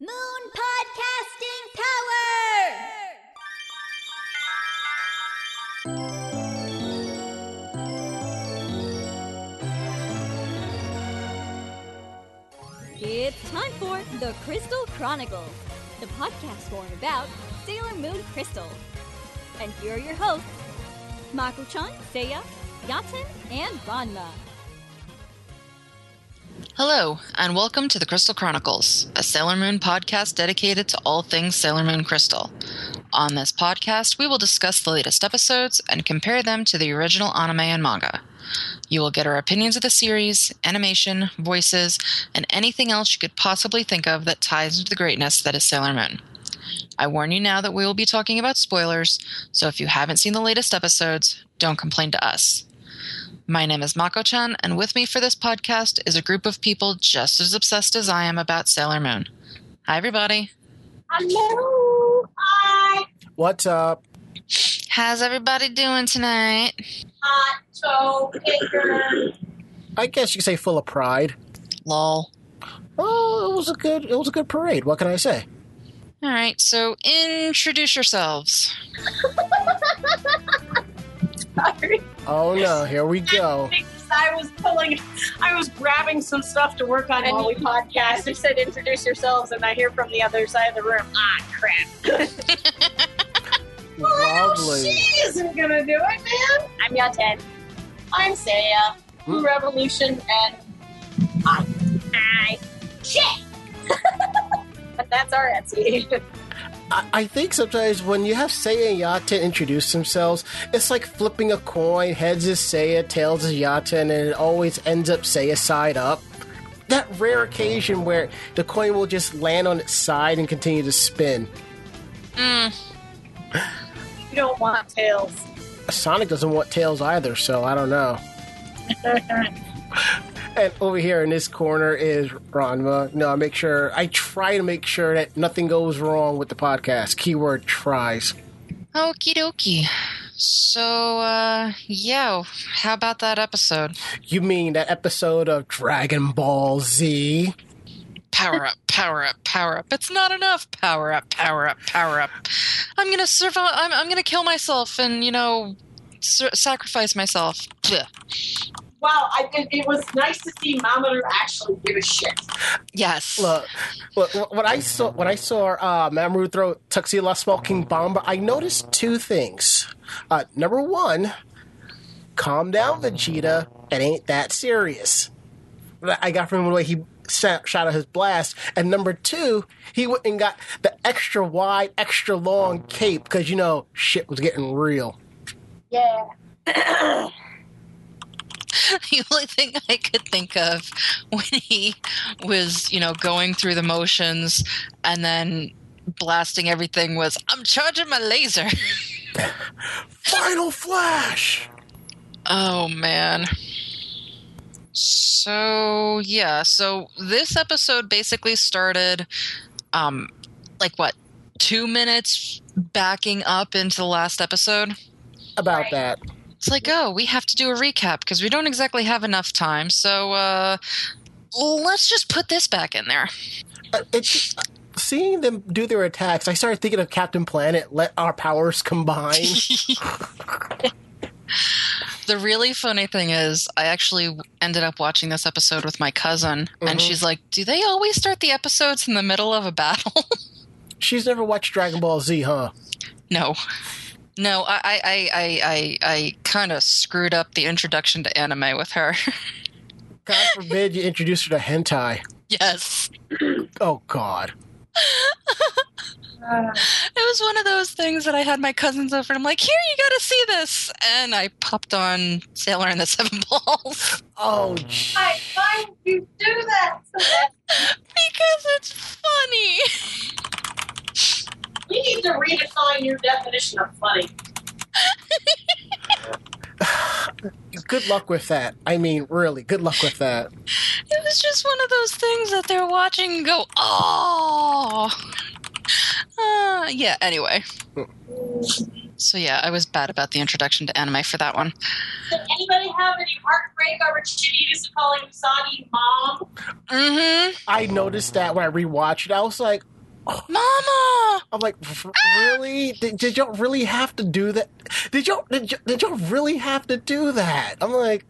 Moon Podcasting Power! It's time for The Crystal Chronicles, the podcast going about Sailor Moon Crystal. And here are your hosts, Mako-chan, Seiya, Yaten, and Ranma. Hello, and welcome to the Crystal Chronicles, a Sailor Moon podcast dedicated to all things Sailor Moon Crystal. On this podcast, we will discuss the latest episodes and compare them to the original anime and manga. You will get our opinions of the series, animation, voices, and anything else you could possibly think of that ties into the greatness that is Sailor Moon. I warn you now that we will be talking about spoilers, so if you haven't seen the latest episodes, don't complain to us. My name is Mako-chan, and with me for this podcast is a group of people just as obsessed as I am about Sailor Moon. Hi, everybody. Hello. Hi. What's up? How's everybody doing tonight? Hot toe kicker. I guess you could say full of pride. Lol. Oh, it was a good it was a good parade. What can I say? All right, so introduce yourselves. Sorry. Oh no, here we go. I was pulling, I was grabbing some stuff to work on while we podcast. You said introduce yourselves, and I hear from the other side of the room. Ah, crap. Lovely. She isn't gonna do it, man. I'm Yaten. I'm Seiya. Blue Hmm. Revolution, and I. I. Shit. but that's our Etsy. I, I think sometimes when you have Seiya and Yaten introduce themselves, it's like flipping a coin. Heads is Seiya, tails is Yaten, and it always ends up Seiya side up. That rare occasion where the coin will just land on its side and continue to spin. Mm, you don't want tails. Sonic doesn't want tails either, so I don't know. And over here in this corner is Ranma. No, I make sure I try to make sure that nothing goes wrong with the podcast. Keyword tries. okie dokie. So, uh, yeah, how about that episode? You mean that episode of Dragon Ball Z? Power up, power up, power up. It's not enough. Power up, power up, power up. I'm gonna survive. I'm, I'm gonna kill myself and, you know, s- sacrifice myself. Blech. Wow, I, it, it was nice to see Mamoru actually give a shit. Yes. Look, look, when I saw when I saw uh, Mamoru throw Tuxedo Smoking Bomber, I noticed two things. Uh, number one, calm down, Vegeta. It ain't that serious. I got from the way he sa- shot out his blast. And number two, he went and got the extra wide, extra long cape because you know shit was getting real. Yeah. the only thing I could think of when he was, you know, going through the motions and then blasting everything was, I'm charging my laser. Final Flash. Oh man. So yeah, so this episode basically started um like what, two minutes backing up into the last episode? About Right. that. It's like, oh, we have to do a recap because we don't exactly have enough time. So uh let's just put this back in there. Uh, it's seeing them do their attacks. I started thinking of Captain Planet. Let our powers combine. The really funny thing is, I actually ended up watching this episode with my cousin, and Mhm. she's like, Do they always start the episodes in the middle of a battle? She's never watched Dragon Ball Z, huh? no. No, I I, I, I, I, I kind of screwed up the introduction to anime with her. God forbid you introduce her to hentai. yes. Oh God. It was one of those things that I had my cousins over, and I'm like, Here, you gotta see this. And I popped on Sailor and the Seven Balls Oh. why, why would you do that? because it's funny. You need to redefine your definition of funny. Good luck with that. I mean, really, good luck with that. It was just one of those things that they're watching and go, oh. Uh, yeah, anyway. So yeah, I was bad about the introduction to anime for that one. Did anybody have any heartbreak over Chibiusa calling Usagi mom? Mm-hmm. I noticed that when I rewatched it. I was like, Mama. I'm like, "R- really? Did, did y'all really have to do that? Did y'all did, y'all did y'all really have to do that? I'm like,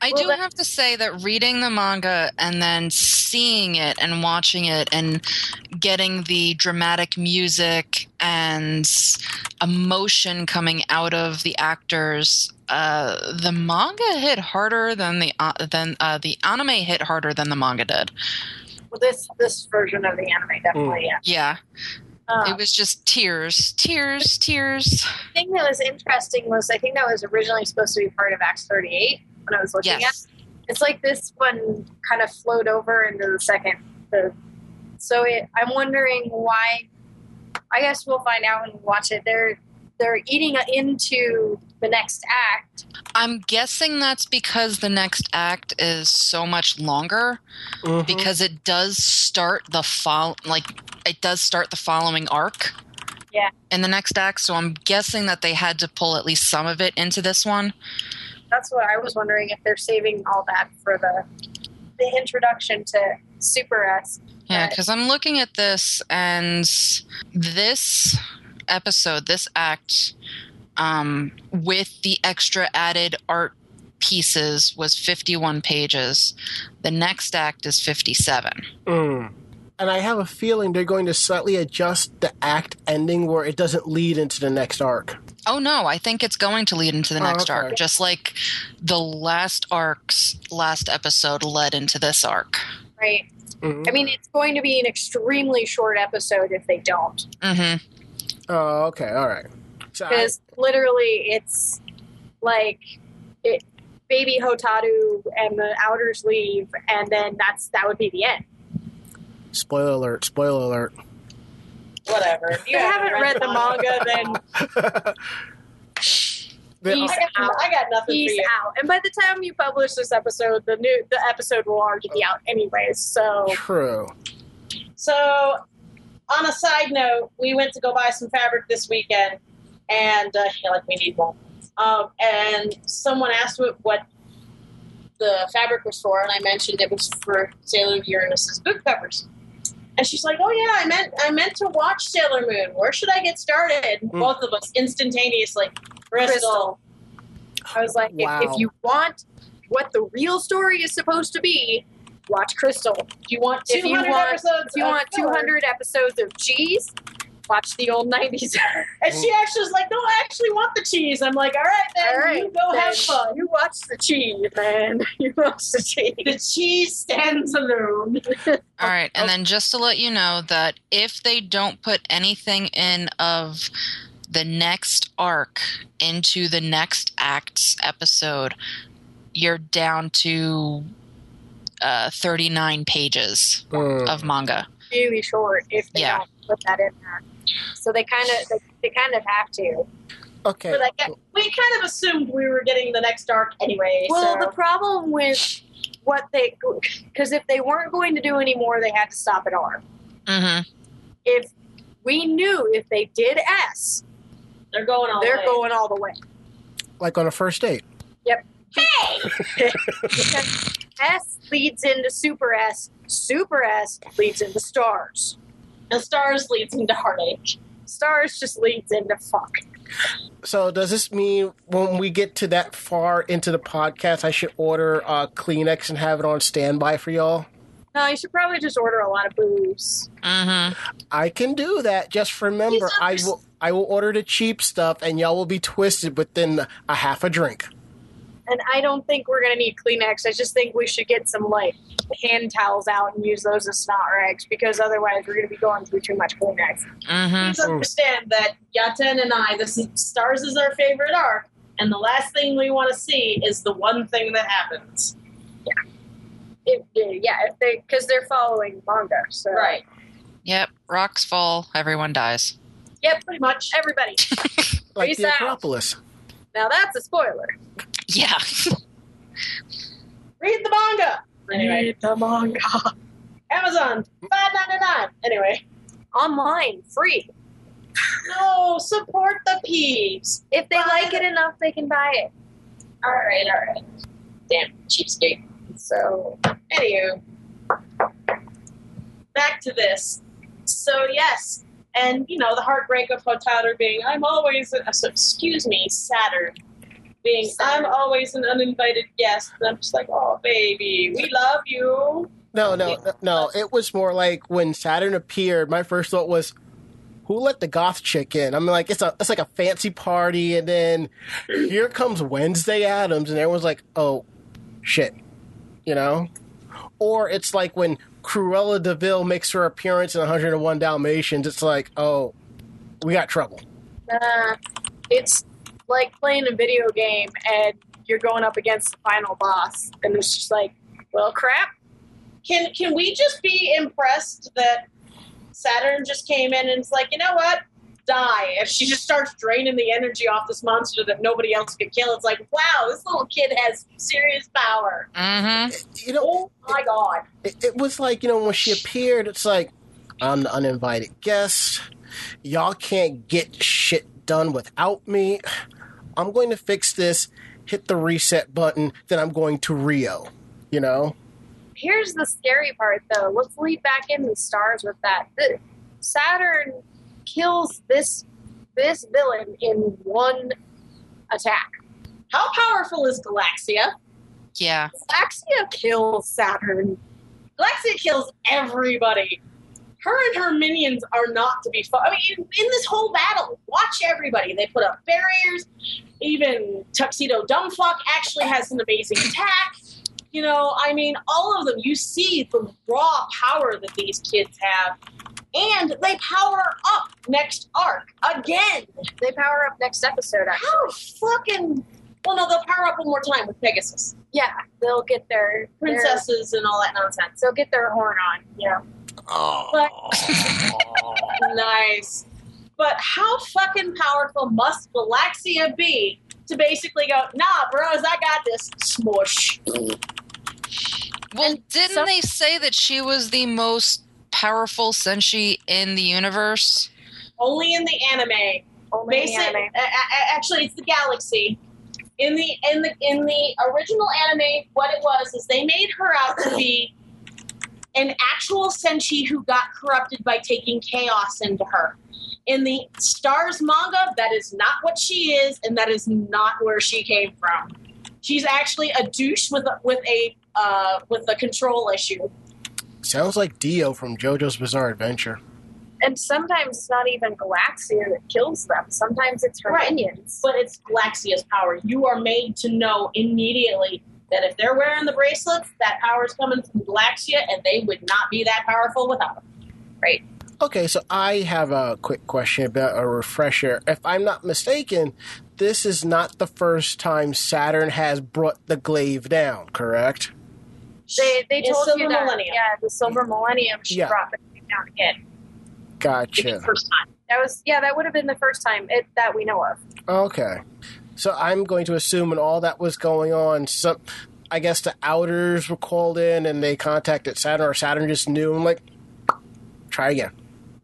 I Well, do that- have to say that reading the manga and then seeing it and watching it and getting the dramatic music and emotion coming out of the actors, uh, the manga hit harder than the uh, than uh, the anime hit harder than the manga did. Well, this this version of the anime definitely. Yeah. Yeah, Um, it was just tears, tears, tears. the thing that was interesting was I think that was originally supposed to be part of Acts 38 when I was looking Yes. at. It's like this one kind of flowed over into the second. The, so it, I'm wondering why. I guess we'll find out when we watch it. They're they're eating into the next act. I'm guessing that's because the next act is so much longer mhm. because it does start the fol like it does start the following arc. Yeah. In the next act, so I'm guessing that they had to pull at least some of it into this one. That's what I was wondering if they're saving all that for the the introduction to Super S. Yeah, because I'm looking at this and this episode, this act, um, with the extra added art pieces was 51 pages. The next act is 57. Mm. And I have a feeling they're going to slightly adjust the act ending where it doesn't lead into the next arc. Oh no, I think it's going to lead into the Oh, next okay. arc, just like the last arc's last episode led into this arc. Right. Mhm. I mean, it's going to be an extremely short episode if they don't. hmm Oh, okay, all right. So because literally it's like it, baby Hotaru and the Outers leave, and then that's that would be the end. spoiler alert! Spoiler alert! Whatever. If you haven't read the manga, then The- He's I got, out. I got nothing he's for you. out. And by the time you publish this episode, the new the episode will already be out anyways. So True. So, on a side note, we went to go buy some fabric this weekend, and uh, yeah, like we need one. Um, and someone asked what, what the fabric was for, and I mentioned it was for Sailor Uranus's book covers. And she's like, "Oh yeah, I meant I meant to watch Sailor Moon. Where should I get started?" Hmm. Both of us instantaneously. Bristol. Crystal. I was like, Wow. if, if you want what the real story is supposed to be, watch Crystal. Do you want If 200 you want- episodes? If you of want filler? 200 episodes of cheese, watch the old 90s. And she actually was like, "No, I actually want the cheese." I'm like, "All right, then All right, you go have fun." You watch the cheese, man. You watch the cheese. The cheese stands alone. All right, and then just to let you know that if they don't put anything in of the next arc into the next act's episode, you're down to uh, 39 pages Mm. of manga. really short if they Yeah. don't put that in there. So they kind of they, they kind of have to. Okay. But I get, we kind of assumed we were getting the next arc anyway. Well, so. the problem with what they because if they weren't going to do any more, they had to stop at R. hmm If we knew if they did S, they're going all they're the way. going all the way. like on a first date. Yep. Hey! because S leads into Super S, Super S leads into Stars. And stars leads into heartache. Stars just leads into fuck. So does this mean when we get to that far into the podcast, I should order uh, Kleenex and have it on standby for y'all? No, you should probably just order a lot of booze. hmm I can do that. Just remember, I will. I will order the cheap stuff, and y'all will be twisted within a half a drink. And I don't think we're gonna need Kleenex. I just think we should get some like hand towels out and use those as snot rags because otherwise we're gonna be going through too much Kleenex. hmm Please understand that Yaten and I, this is, stars is our favorite arc, and the last thing we want to see is the one thing that happens. If, yeah, if they because they're following manga. So Right. Yep, rocks fall, everyone dies. Yep, pretty much everybody. Like Peace the out. Acropolis. now that's a spoiler. Yeah. Read the manga. Anyway, Read the manga Amazon five ninety nine. Anyway, online, free. No, support the peeps. If they Buy like the- it enough, they can buy it. All right, all right. Damn cheapskate. So Anywho, back to this. So yes, and you know the heartbreak of Tyler being, I'm always, uh, so, excuse me, Saturn being, I'm always an uninvited guest. And I'm just like, oh baby, we love you. No, no, no, no. It was more like when Saturn appeared. My first thought was, "Who let the goth chick in?" I'm like, "It's a, it's like a fancy party," and then here comes Wednesday Addams, and everyone's like, "Oh, shit," you know. Or it's like when Cruella de Vil makes her appearance in 101 Dalmatians. It's like, "Oh, we got trouble." uh, it's like playing a video game and you're going up against the final boss, and it's just like, well, crap. Can can we just be impressed that Saturn just came in and it's like, you know what? Die. If she just starts draining the energy off this monster that nobody else could kill, it's like, wow, this little kid has serious power. Mm-hmm. You know, Oh my god. it, it was like you know when she appeared it's like i'm the uninvited guest y'all can't get shit done without me i'm going to fix this hit the reset button then i'm going to rio you know Here's the scary part, though. Let's lead back in the stars with that. The, Saturn kills this this villain in one attack. How powerful is Galaxia? Yeah. Galaxia kills Saturn. Galaxia kills everybody. Her and her minions are not to be fought. I mean, in, in this whole battle, watch everybody. They put up barriers. Even Tuxedo Dumbfuck actually has an amazing attack. You know, I mean, all of them. You see the raw power that these kids have, and they power up next arc again. They power up next episode. Actually, How fucking? Well, no, they'll power up one more time with Pegasus, yeah, they'll get their their- princesses, and all that nonsense. they'll get their horn on. Yeah, But nice. But how fucking powerful must Galaxia be to basically go, nah, bros, I got this. Smush. Well, And didn't some- they say that she was the most powerful Senshi in the universe? Only in the anime. only Basic, anime. a- a- actually, it's the Galaxy. In the in the in the original anime, what it was is they made her out to be an actual Senshi who got corrupted by taking chaos into her. In the Stars manga, that is not what she is, and that is not where she came from. She's actually a douche with a, with a uh, with a control issue. sounds like dio from jojo's bizarre adventure And sometimes it's not even Galaxia that kills them. Sometimes it's her Right. minions. But it's Galaxia's power. You are made to know immediately that if they're wearing the bracelets, that power is coming from Galaxia, and they would not be that powerful without them. Right? Okay, so I have a quick question about a refresher. If I'm not mistaken, this is not the first time Saturn has brought the glaive down, correct? They they told Silver you that. Millennium. Yeah, the Silver mm-hmm. Millennium. She Yeah. brought the thing down again. Gotcha. the first time. That was yeah. That would have been the first time it, that we know of. Okay. So I'm going to assume when all that was going on, some I guess the outers were called in and they contacted Saturn or Saturn just knew and like try again.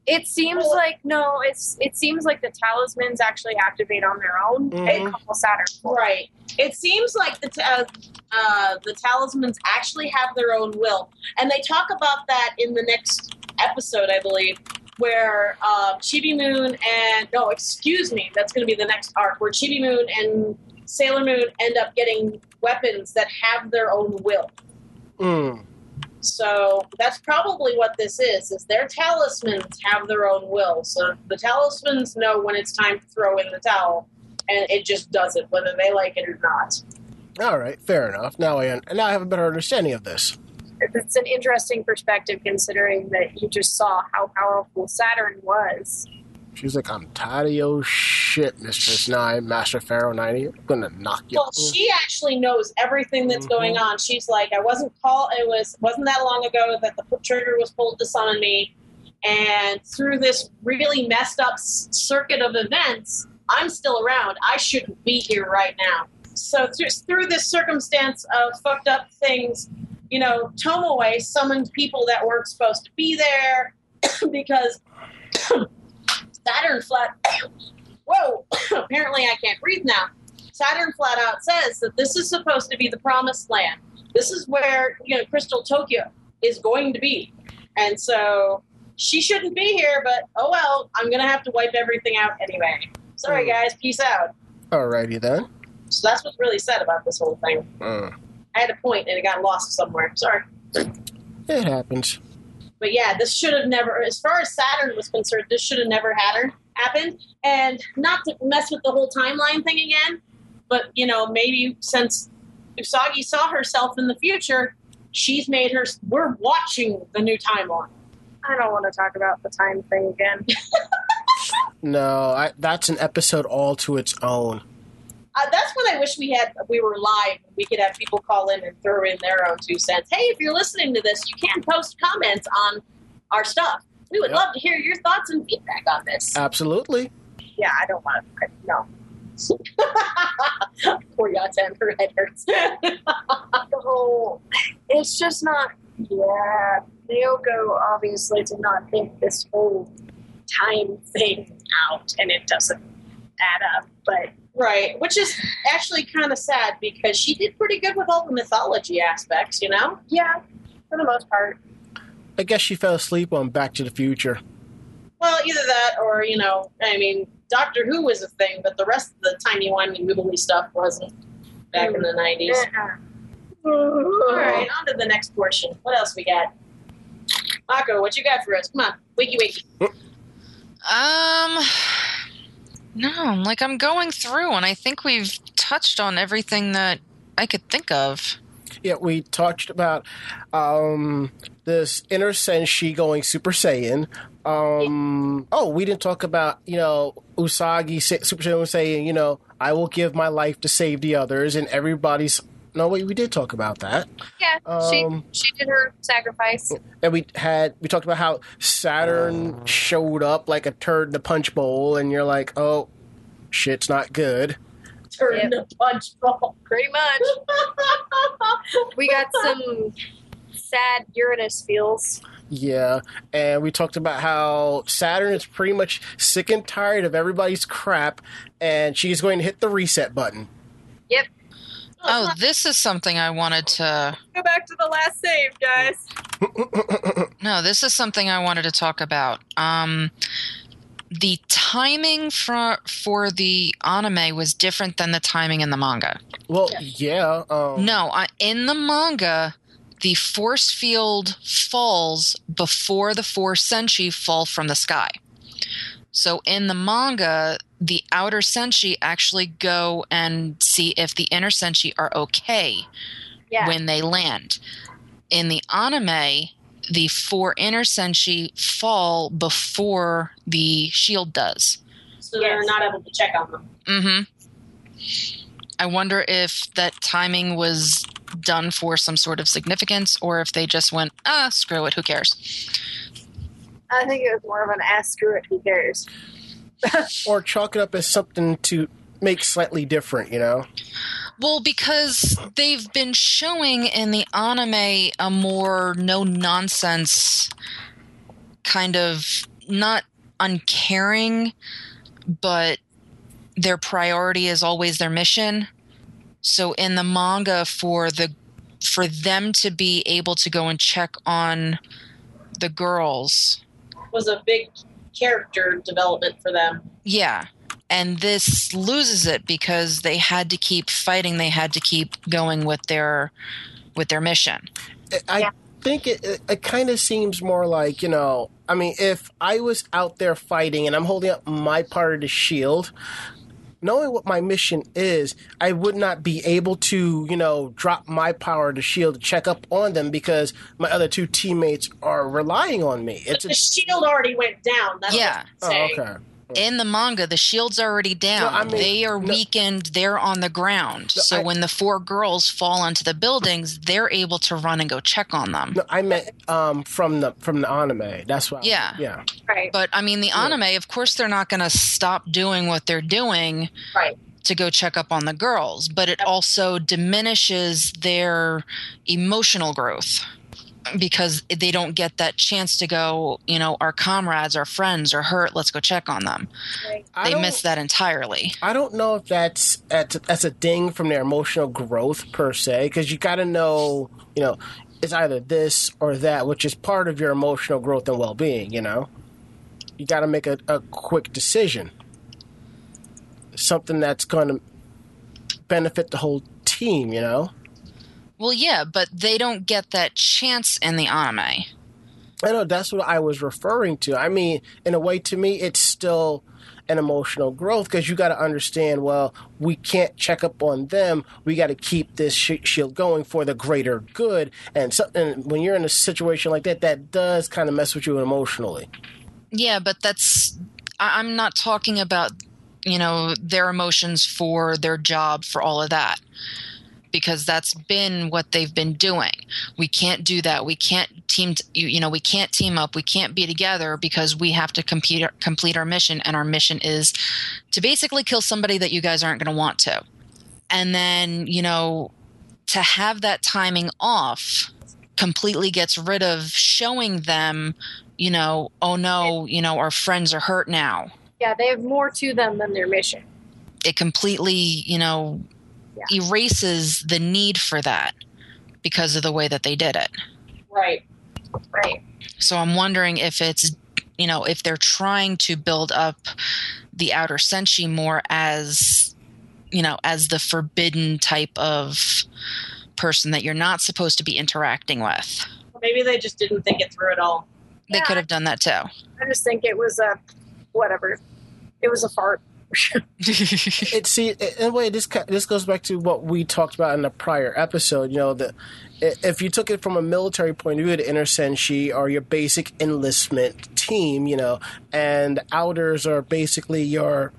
It seems like no. It's it seems like the talismans actually activate on their own. Mhm. They call Saturn. Right. It seems like the ta- uh, uh, the talismans actually have their own will, and they talk about that in the next episode, I believe, where uh, Chibi Moon and no, excuse me, that's going to be the next arc where Chibi Moon and Sailor Moon end up getting weapons that have their own will. Mm. So that's probably what this is: is their talismans have their own will. So the talismans know when it's time to throw in the towel, and it just does it, whether they like it or not. All right, fair enough. Now I now I have a better understanding of this. It's an interesting perspective considering that you just saw how powerful Saturn was. She's like, I'm tired of your shit, Mistress Nine, Master Pharaoh 90. I'm gonna knock you. Well, she actually knows everything that's Mhm. going on. She's like, I wasn't called. It was wasn't that long ago that the trigger was pulled to summon me, and through this really messed up circuit of events, I'm still around. I shouldn't be here right now. So through, through this circumstance of fucked up things, you know, Tomoe summoned people that weren't supposed to be there because Saturn flat. Whoa! Apparently, I can't breathe now. Saturn flat out says that this is supposed to be the promised land. This is where you know Crystal Tokyo is going to be, and so she shouldn't be here. But oh well, I'm gonna have to wipe everything out anyway. Sorry, Hmm. guys. Peace out. Alrighty then. So that's what's really sad about this whole thing. Mm. I had a point and it got lost somewhere. Sorry. It happens. But yeah, this should have never, as far as Saturn was concerned, this should have never had happened. And not to mess with the whole timeline thing again, but you know, maybe since Usagi saw herself in the future, she's made her. We're watching the new timeline. I don't want to talk about the time thing again. No, I, that's an episode all to its own. Uh, that's when I wish we had we were live. We could have people call in and throw in their own two cents. Hey, if you're listening to this, you can post comments on our stuff. We would Yep. love to hear your thoughts and feedback on this. Absolutely. Yeah, I don't want to. No. Poor Yata, her head hurts. The whole. It's just not. Yeah. Naoko obviously did not think this whole time thing out, and it doesn't add up. But right, which is actually kind of sad because she did pretty good with all the mythology aspects, you know? yeah, for the most part. I guess she fell asleep on Back to the Future. Well, either that or, you know, I mean, Doctor Who was a thing, but the rest of the timey-wimey wibbly stuff wasn't back in the 90s. Yeah. All right, on to the next portion. What else we got? Mako, what you got for us? Come on, wiki wiki. Um, no, like I'm going through, and I think we've touched on everything that I could think of. Yeah, we talked about um, this inner senshi going Super Saiyan. Um, oh, we didn't talk about you know Usagi Super Saiyan saying you know I will give my life to save the others, and everybody's. No, wait, we did talk about that. Yeah, Um, she she did her sacrifice. And we had we talked about how Saturn showed up like a turd in a punch bowl, and you're like, oh, shit's not good. Turn Yep. the punch bowl. Pretty much. We got some sad Uranus feels. Yeah, and we talked about how Saturn is pretty much sick and tired of everybody's crap, and she's going to hit the reset button. Yep. Oh, this is something I wanted to. Go back to the last save, guys. No, this is something I wanted to talk about. Um, the timing for for the anime was different than the timing in the manga. Well, yeah. Um, No, I, in the manga, the force field falls before the four senshi fall from the sky. So in the manga, the outer senshi actually go and see if the inner senshi are okay Yeah. when they land. In the anime, the four inner senshi fall before the shield does. So they're Yes. not able to check on them. Mm-hmm. I wonder if that timing was done for some sort of significance, or if they just went, ah, screw it, who cares? I think it was more of an ass screw it, who cares? or chalk it up as something to make slightly different. You know. Well, because they've been showing in the anime a more no nonsense kind of not uncaring, but their priority is always their mission. So in the manga for the for them to be able to go and check on the girls Was a big character development for them. Yeah. And this loses it because they had to keep fighting. They had to keep going with their with their mission. I Yeah. think it, it, it kind of seems more like, you know, I mean, if I was out there fighting and I'm holding up my part of the shield, knowing what my mission is, I would not be able to, you know, drop my power to shield to check up on them because my other two teammates are relying on me. It's the a, shield already went down. That's Yeah. what I'm oh, okay. In the manga, the shield's already down. No, I mean- they are no. weakened. They're on the ground. No, so I- when the four girls fall onto the buildings, they're able to run and go check on them. No, I meant um, from the from the anime. That's why. Yeah. Yeah. Right. But I mean, the anime, of course, they're not going to stop doing what they're doing Right. to go check up on the girls, but it also diminishes their emotional growth. Because they don't get that chance to go, you know, our comrades, our friends are hurt, let's go check on them. Right. They miss that entirely. I don't know if that's that's, that's a ding from their emotional growth per se, because you got to know, you know, it's either this or that, which is part of your emotional growth and well being. You know, you got to make a, a quick decision, something that's going to benefit the whole team. You know, Well, yeah, but they don't get that chance in the anime. I know that's what I was referring to. I mean, in a way, to me, it's still an emotional growth because you got to understand. Well, we can't check up on them. We got to keep this sh- shield going for the greater good. And, so, and when you're in a situation like that, that does kind of mess with you emotionally. Yeah, but that's I- I'm not talking about you know their emotions for their job for all of that because that's been what they've been doing. We can't do that. We can't team you, you know we can't team up. We can't be together because we have to compete complete our mission and our mission is to basically kill somebody that you guys aren't going to want to. And then, you know, to have that timing off completely gets rid of showing them you know, oh no, you know, our friends are hurt now. Yeah, they have more to them than their mission. It completely, you know, Yeah. erases the need for that because of the way that they did it. Right. Right. So I'm wondering if it's, you know, if they're trying to build up the outer senshi more as, you know, as the forbidden type of person that you're not supposed to be interacting with. Maybe they just didn't think it through at all. They Yeah. could have done that too. I just think it was a whatever. It was a fart. It see in a way this this goes back to what we talked about in the prior episode. You know that if you took it from a military point of view, the inner senshi are your basic enlistment team. You know, and outers are basically your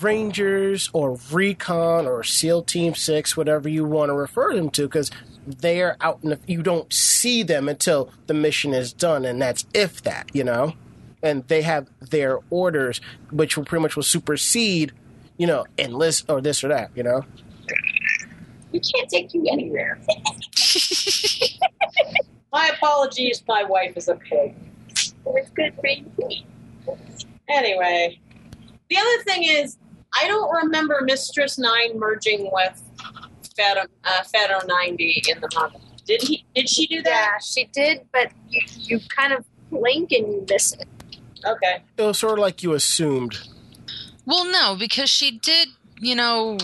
rangers or recon or SEAL Team Six, whatever you want to refer them to, because they're out in the, you don't see them until the mission is done, and that's if that. You know. And they have their orders, which will pretty much will supersede you know, enlist or this or that, you know? We can't take you anywhere. My apologies, my wife is a pig. It's good for you. Anyway, the other thing is, I don't remember Mistress Nine merging with Pharaoh, uh, Pharaoh 90 in the manga. Did he? Did she do that? Yeah, she did, but you, you kind of blink and you miss it. Okay. It was sort of like you assumed. Well, no, because she did, you know,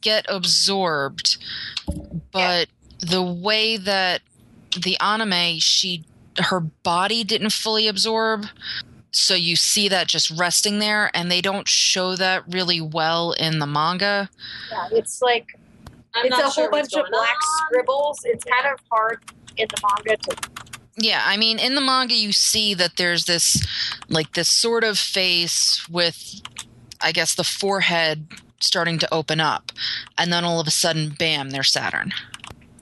get absorbed, but the way that the anime, she her body didn't fully absorb. So you see that just resting there, and they don't show that really well in the manga. Yeah, it's like I'm it's not a sure whole bunch of black on. scribbles. It's kind of hard in the manga to. Yeah, I mean, in the manga, you see that there's this, like, this sort of face with, I guess, the forehead starting to open up, and then all of a sudden, bam, there's Saturn.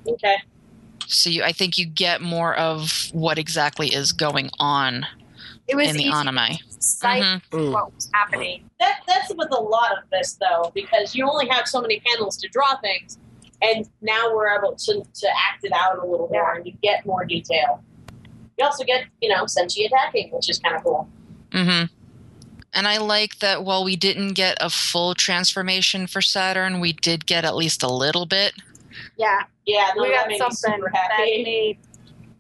Okay. So you, I think you get more of what exactly is going on It was in the easy anime. to sight Mhm. Mm. what was happening. That that's with a lot of this though, because you only have so many panels to draw things, and now we're able to, to act it out a little more, and you get more detail. You also get, you know, Senshi attacking, which is kind of cool. Mm-hmm. And I like that while we didn't get a full transformation for Saturn, we did get at least a little bit. Yeah, Yeah, no, we got something that made.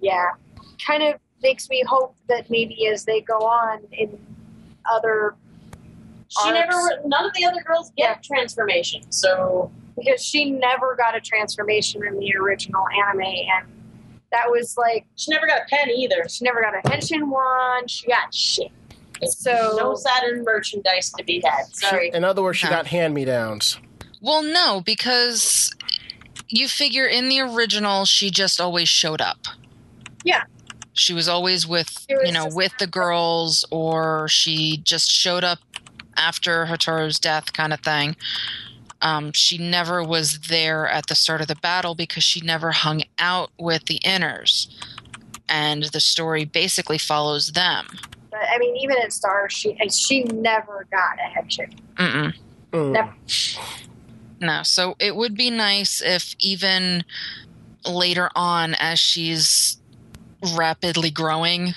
Yeah, kind of makes me hope that maybe as they go on in other She arcs. never, none of the other girls get transformation, so because she never got a transformation in the original anime and that was like she never got a pen either. she never got a henshin one she got shit so no Saturn merchandise to be had. Sorry. In other words, she Huh. got hand me downs. Well, no, because you figure in the original, she just always showed up. Yeah. She was always with, was you know, with the girls, or she just showed up after Hotaru's death, kind of thing. Um, she never was there at the start of the battle because she never hung out with the inners. And the story basically follows them. but i mean even in stars she she never got a henshin Mm-mm. Mm. Never. No, so it would be nice if even later on, as she's rapidly growing.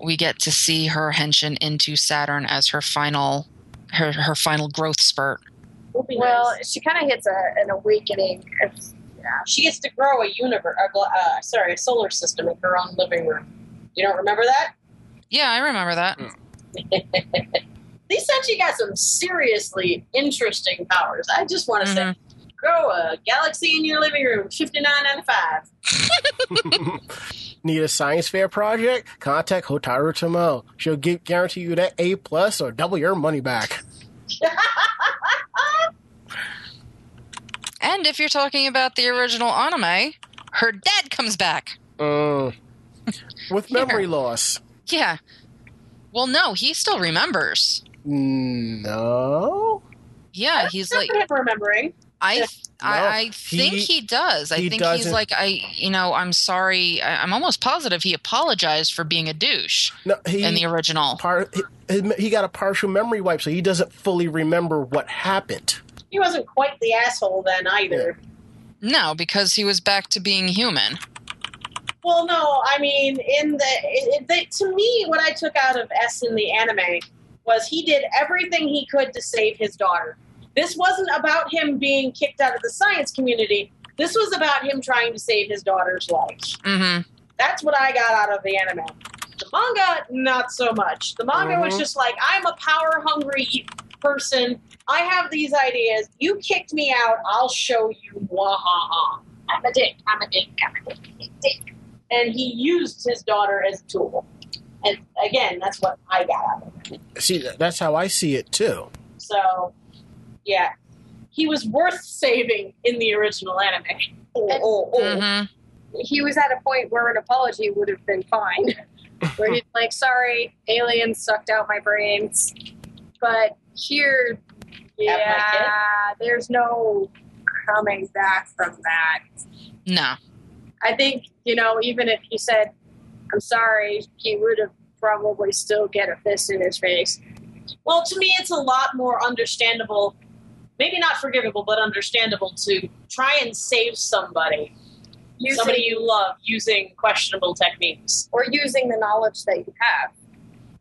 We get to see her henshin into Saturn as her final her her final growth spurt. Would be Well, nice. she kind of hits a, an awakening. It's- yeah. she gets to grow a universe. Uh, uh, sorry, a solar system in her own living room. You don't remember that? Yeah, I remember that. They said she got some seriously interesting powers. I just want to say, grow a galaxy in your living room, fifty nine ninety five. Need a science fair project? Contact Hotaru Tomoe. She'll give, guarantee you that A plus or double your money back. And if you're talking about the original anime, her dad comes back. Mm. With Here. memory loss. Yeah. Well, no, he still remembers. No. Yeah, he's like I'm remembering. I. No, I, I think he- he, does. I he think he's doesn't- like I. You know, I'm sorry. I, I'm almost positive he apologized for being a douche No, he in the original. par- he, he got a partial memory wipe, so he doesn't fully remember what happened. He wasn't quite the asshole then either. No, because he was back to being human. Well, no, I mean, in the, it, it, to me, what I took out of S in the anime was he did everything he could to save his daughter. This wasn't about him being kicked out of the science community. This was about him trying to save his daughter's life. hmm That's what I got out of the anime. The manga, not so much. The manga was Mhm. just like, I'm a power hungry person. I have these ideas. You kicked me out. I'll show you. Wahaha. I'm a dick. I'm a dick. I'm a dick. dick. And he used his daughter as a tool. And again, that's what I got out of it. See, that's how I see it too. So, yeah. He was worth saving in the original anime. Oh, oh, oh. hmm He was at a point where an apology would have been fine. where he's like, sorry, aliens sucked out my brains. But here, Have my yeah, there's no coming back from that. No. I think, you know, even if he said, I'm sorry, he would have probably still get a fist in his face. Well, to me, it's a lot more understandable, maybe not forgivable, but understandable to try and save somebody, Using, somebody you love, using questionable techniques. or using the knowledge that you have.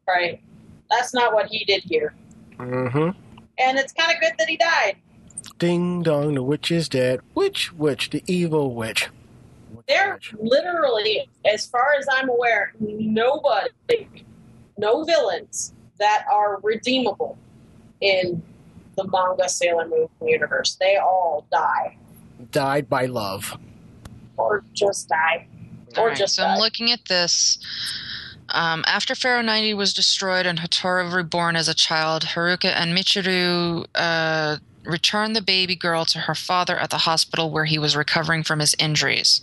Right? That's not what he did here. Mm-hmm. And it's kind of good that he died. Ding dong, the witch is dead. Which witch? The evil witch. Which There literally, as far as I'm aware, nobody, no villains that are redeemable in the manga Sailor Moon universe. They all die. died by love. Or just die. Or All right, just so I'm looking at this. Um, after Pharaoh 90 was destroyed and Hotaru reborn as a child, Haruka and Michiru uh, returned the baby girl to her father at the hospital where he was recovering from his injuries.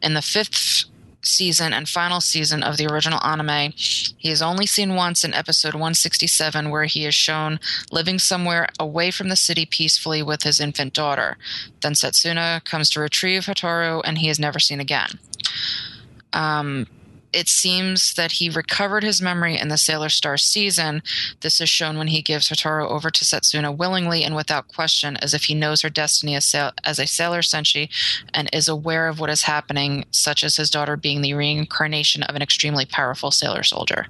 In the fifth season and final season of the original anime, he is only seen once in episode 167, where he is shown living somewhere away from the city peacefully with his infant daughter. Then Setsuna comes to retrieve Hotaru, and he is never seen again. Um, it seems that he recovered his memory in the Sailor Star season. This is shown when he gives Hotaru over to Setsuna willingly and without question, as if he knows her destiny as, sail- as a Sailor Senshi and is aware of what is happening, such as his daughter being the reincarnation of an extremely powerful Sailor soldier.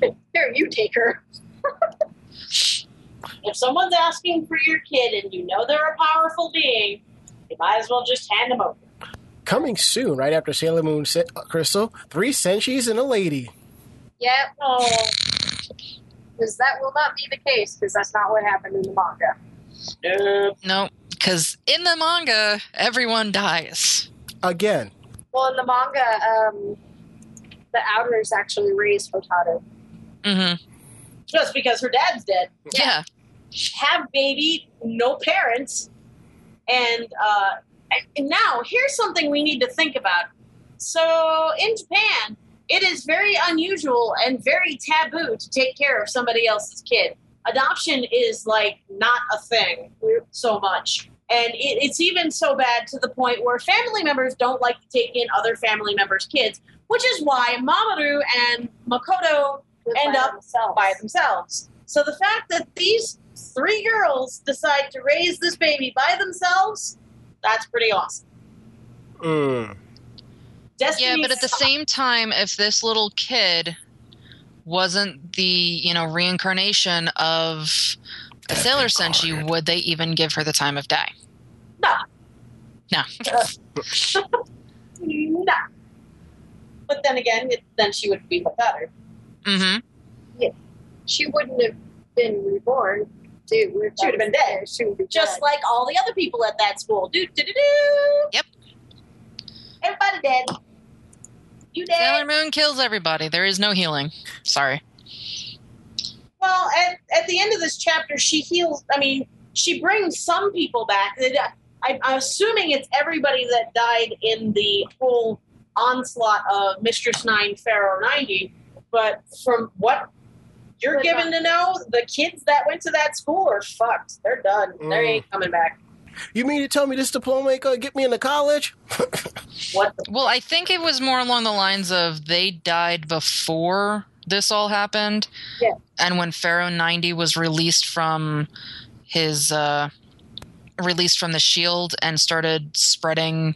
Here, you take her. If someone's asking for your kid and you know they're a powerful being, you might as well just hand them over. Coming soon, right after Sailor Moon Se- uh, Crystal, three Senshis and a lady. Yep, Oh, because that will not be the case, because that's not what happened in the manga. no. No, because in the manga, everyone dies. Again, Well, in the manga, um, the Outers actually raised Hotaru. Mm-hmm. Just because her dad's dead. Yeah. Have baby, no parents. And, uh, and now here's something we need to think about. So in Japan, it is very unusual and very taboo to take care of somebody else's kid. Adoption is like not a thing so much. And it, it's even so bad to the point where family members don't like to take in other family members' kids, which is why Mamoru and Makoto End by up themselves. by themselves. So the fact that these three girls decide to raise this baby by themselves, that's pretty awesome. mm, Destiny. Yeah, but at the same time, if this little kid wasn't the, you know, reincarnation of a Sailor Senshi, would they even give her the time of day? No. No. Nah. But then again, it, then she would be better. Mm-hmm. She wouldn't have been reborn. Dude, if She would have been dead. She would be Just dead. like all the other people at that school. Do do do do. Yep. Everybody dead. You dead? Sailor Moon kills everybody. There is no healing. Sorry. Well, at, at the end of this chapter, she heals. I mean, she brings some people back. I, I'm assuming it's everybody that died in the whole onslaught of Mistress Nine, Pharaoh 90. But from what you're But given to know, the kids that went to that school are fucked. They're done. They Mm. ain't coming back. You mean to tell me this diploma ain't gonna get me into college? What the Well, I think it was more along the lines of they died before this all happened. Yeah. And when Pharaoh 90 was released from his uh released from the shield and started spreading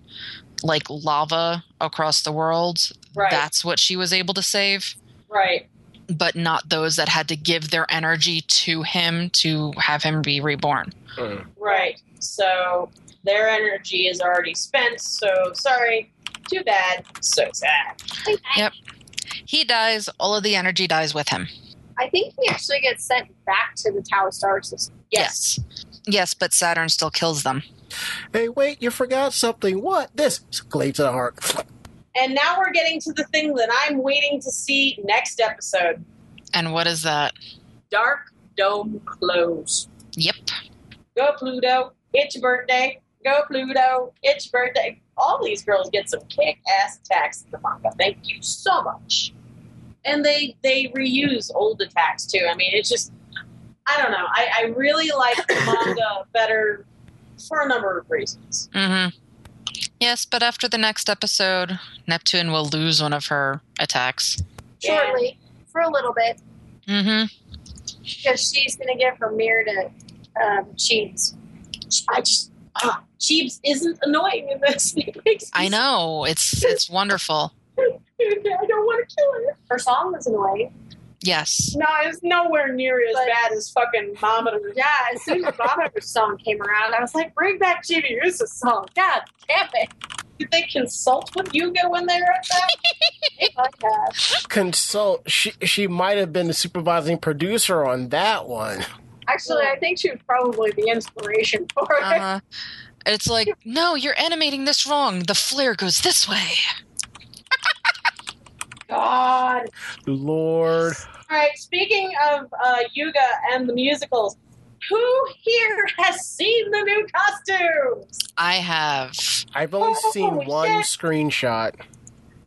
like lava across the world, right? that's what she was able to save, right. But not those that had to give their energy to him to have him be reborn. Mm. Right. So their energy is already spent. So sorry. Too bad. So sad. Yep. He dies, all of the energy dies with him. I think he actually gets sent back to the Tau Star System. Yes. Yes. Yes, but Saturn still kills them. Hey, wait, you forgot something. What? This glaive to the heart. And now we're getting to the thing that I'm waiting to see next episode. And what is that? Dark Dome Close. Yep. Go Pluto. It's your birthday. Go Pluto. It's your birthday. All these girls get some kick ass attacks in the manga. Thank you so much. And they they reuse old attacks too. I mean, it's just I don't know. I, I really like the manga better for a number of reasons. hmm Yes, but after the next episode, Neptune will lose one of her attacks. Shortly, for a little bit, hmm because she's going to give her mirror to um. I just Cheebs isn't annoying in this. It makes me I know it's it's wonderful. I don't want to kill her. Her song was annoying. Yes, No, it's nowhere near as But- bad as fucking Mama. Yeah, as soon as the Bonover song came around, I was like, bring back Jimmy Rusa's song. God damn it. Did they consult with Yuga when they wrote that? They might have. Consult. She she might have been the supervising producer on that one. Actually, I think she was probably the inspiration for it. uh-huh. it's like no, you're animating this wrong. The flare goes this way. God. Lord. All right. Speaking of uh, Yuga and the musicals, who here has seen the new costumes? I have. I've only Oh, seen one shit. screenshot.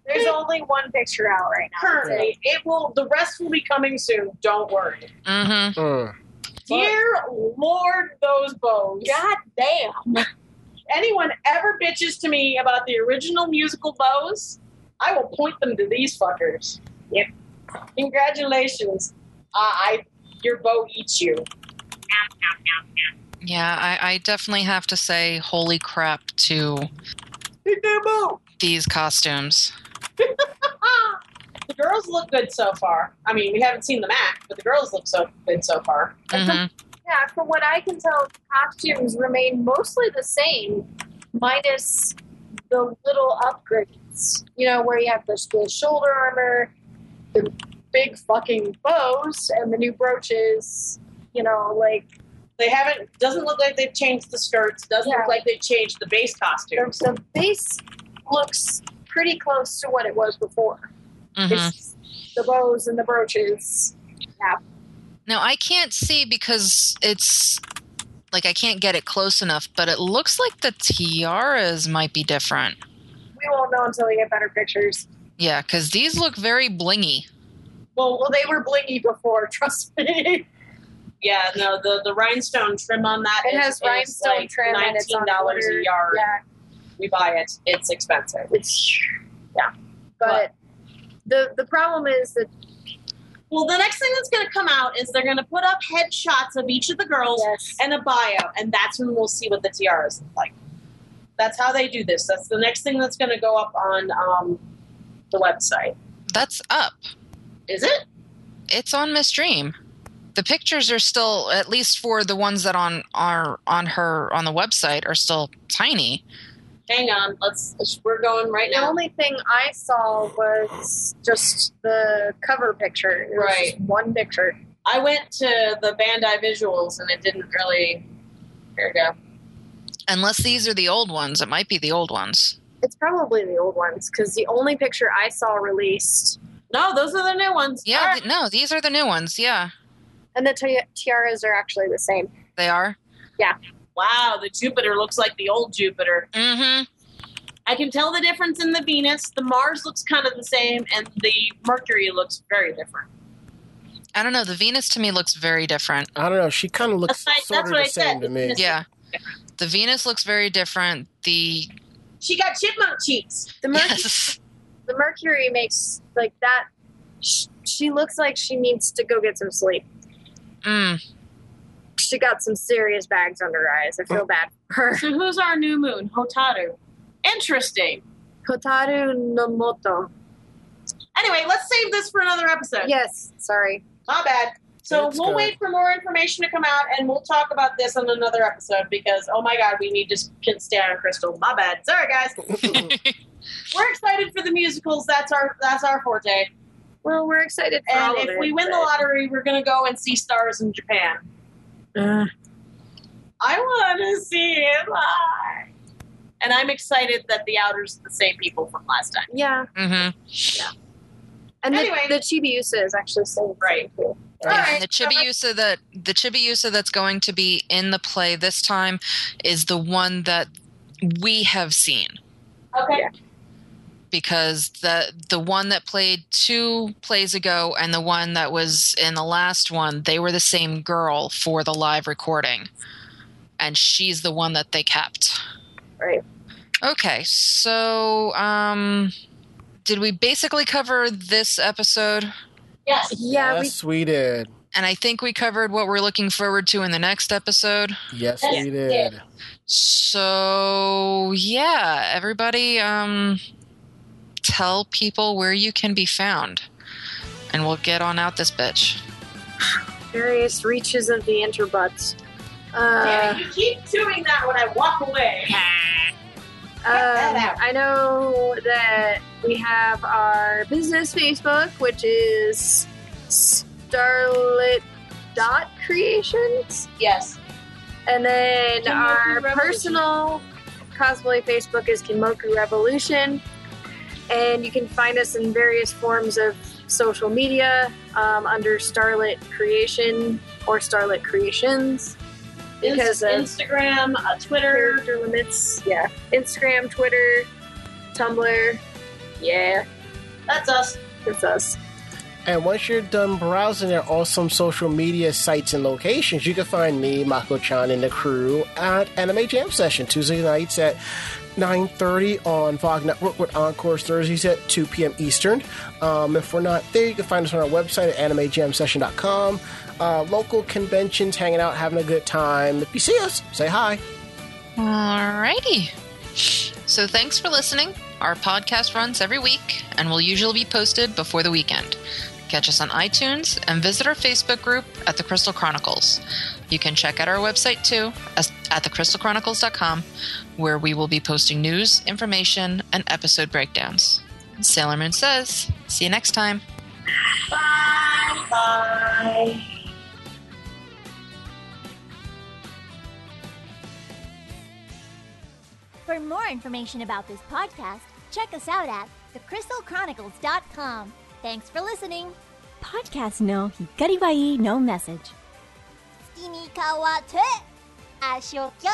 There's only one picture out right now. Currently, it will. The rest will be coming soon. Don't worry. hmm Mm. Dear Lord, those bows. God damn. Anyone ever bitches to me about the original musical bows, I will point them to these fuckers. Yep. Congratulations. Uh, I your bow eats you. Yeah, I, I definitely have to say, holy crap to Eat their bow. these costumes. the girls look good so far. I mean, we haven't seen the Mac, but the girls look so good so far. hmm Yeah, from what I can tell, costumes remain mostly the same, minus the little upgrades. You know, where you have the, the shoulder armor, the big fucking bows, and the new brooches. You know, like They haven't. Doesn't look like they've changed the skirts. Doesn't Yeah. look like they've changed the base the, costumes. the base looks pretty close to what it was before. Mm-hmm. It's the bows and the brooches. Now I can't see because it's like I can't get it close enough, but it looks like the tiaras might be different. We won't know until we get better pictures. Yeah, because these look very blingy. Well, Well, they were blingy before, trust me. yeah, no, the the rhinestone trim on that It is- has rhinestone like trim it's on nineteen dollars a yard. Yeah, We buy it. It's expensive. it's yeah. But the the problem is that Well, the next thing that's going to come out is they're going to put up headshots of each of the girls yes, and a bio, and that's when we'll see what the tiaras look like. That's how they do this. That's the next thing that's going to go up on um, the website. That's up. Is it? It's on Miss Dream. The pictures are still, at least for the ones that on are on her on the website, are still tiny. Hang on. Let's. let's- We're going right The now. The only thing I saw was just the cover picture. It was Right. just one picture. I went to the Bandai visuals and it didn't really. Here we go. Unless these are the old ones, it might be the old ones. It's probably the old ones because the only picture I saw released, No, those are the new ones. Yeah, All right. th- no, these are the new ones. Yeah, and the ti- tiaras are actually the same. they are. Yeah. Wow, the Jupiter looks like the old Jupiter. Mm-hmm. I can tell the difference in the Venus. The Mars looks kind of the same, and the Mercury looks very different. I don't know. The Venus to me looks very different. I don't know. She kind of looks That's sort right- that's of what the I same said. to me. It's- Yeah, the Venus looks very different. The She got chipmunk cheeks. The Mercury, yes, the Mercury makes like that. Sh- she looks like she needs to go get some sleep. mm, She got some serious bags under her eyes. I feel bad for her. So who's our new moon? Hotaru. Interesting. Kotaru Nomoto. Anyway, let's save this for another episode. Yes, sorry. Not bad. So It's we'll good. wait for more information to come out, and we'll talk about this on another episode because oh my god, we need to can stay on Crystal. My bad. Sorry, guys. We're excited for the musicals. That's our that's our forte. Well, we're excited for And of if we win the lottery, we're gonna go and see stars in Japan. Uh, I want to see it live. And I'm excited that the Outers are the same people from last time. yeah, mm-hmm. Yeah. and Anyway. the, the Chibiusa is actually so Right. Cool. All right, and the so I- Chibiusa that the Chibiusa that's going to be in the play this time is the one that we have seen Okay. Yeah. because the the one that played two plays ago and the one that was in the last one they were the same girl for the live recording and she's the one that they kept Right. okay so um did we basically cover this episode Yes. Yeah, we yes, we did. and i think we covered what we're looking forward to in the next episode Yes, Yes, we we did. So, yeah, everybody um tell people where you can be found. And we'll get on out this bitch. various reaches of the interbutts. Yeah, Uh, you keep doing that when I walk away. um. I know that we have our business Facebook, which is Starlit Dot Creations, Yes. and then Kinmoku our Revolution. personal cosplay Facebook is Kinmoku Revolution, and you can find us in various forms of social media um, under Starlit Creation or Starlit Creations. Because Inst- Instagram, uh, Twitter. character limits. Yeah. Instagram, Twitter, Tumblr. Yeah, That's us. it's us. And once you're done browsing their awesome social media sites and locations, you can find me, Mako-chan, and the crew at Anime Jam Session Tuesday nights at 9.30 on VOG Network with Encores Thursdays at 2 p.m. Eastern. Um, if we're not there, you can find us on our website at animejamsession.com. Uh, local conventions, hanging out, having a good time. If you see us, say hi. Alrighty. So, thanks for listening. Our podcast runs every week and will usually be posted before the weekend. Catch us on iTunes and visit our Facebook group at The Crystal Chronicles. You can check out our website too at thecrystalchronicles.com, where we will be posting news, information, and episode breakdowns. Sailor Moon says, see you next time. Bye. Bye. For more information about this podcast, check us out at thecrystalchronicles.com. Thanks for listening. Podcast no hikari wa ii no message. 月に変わって、あしょきゃ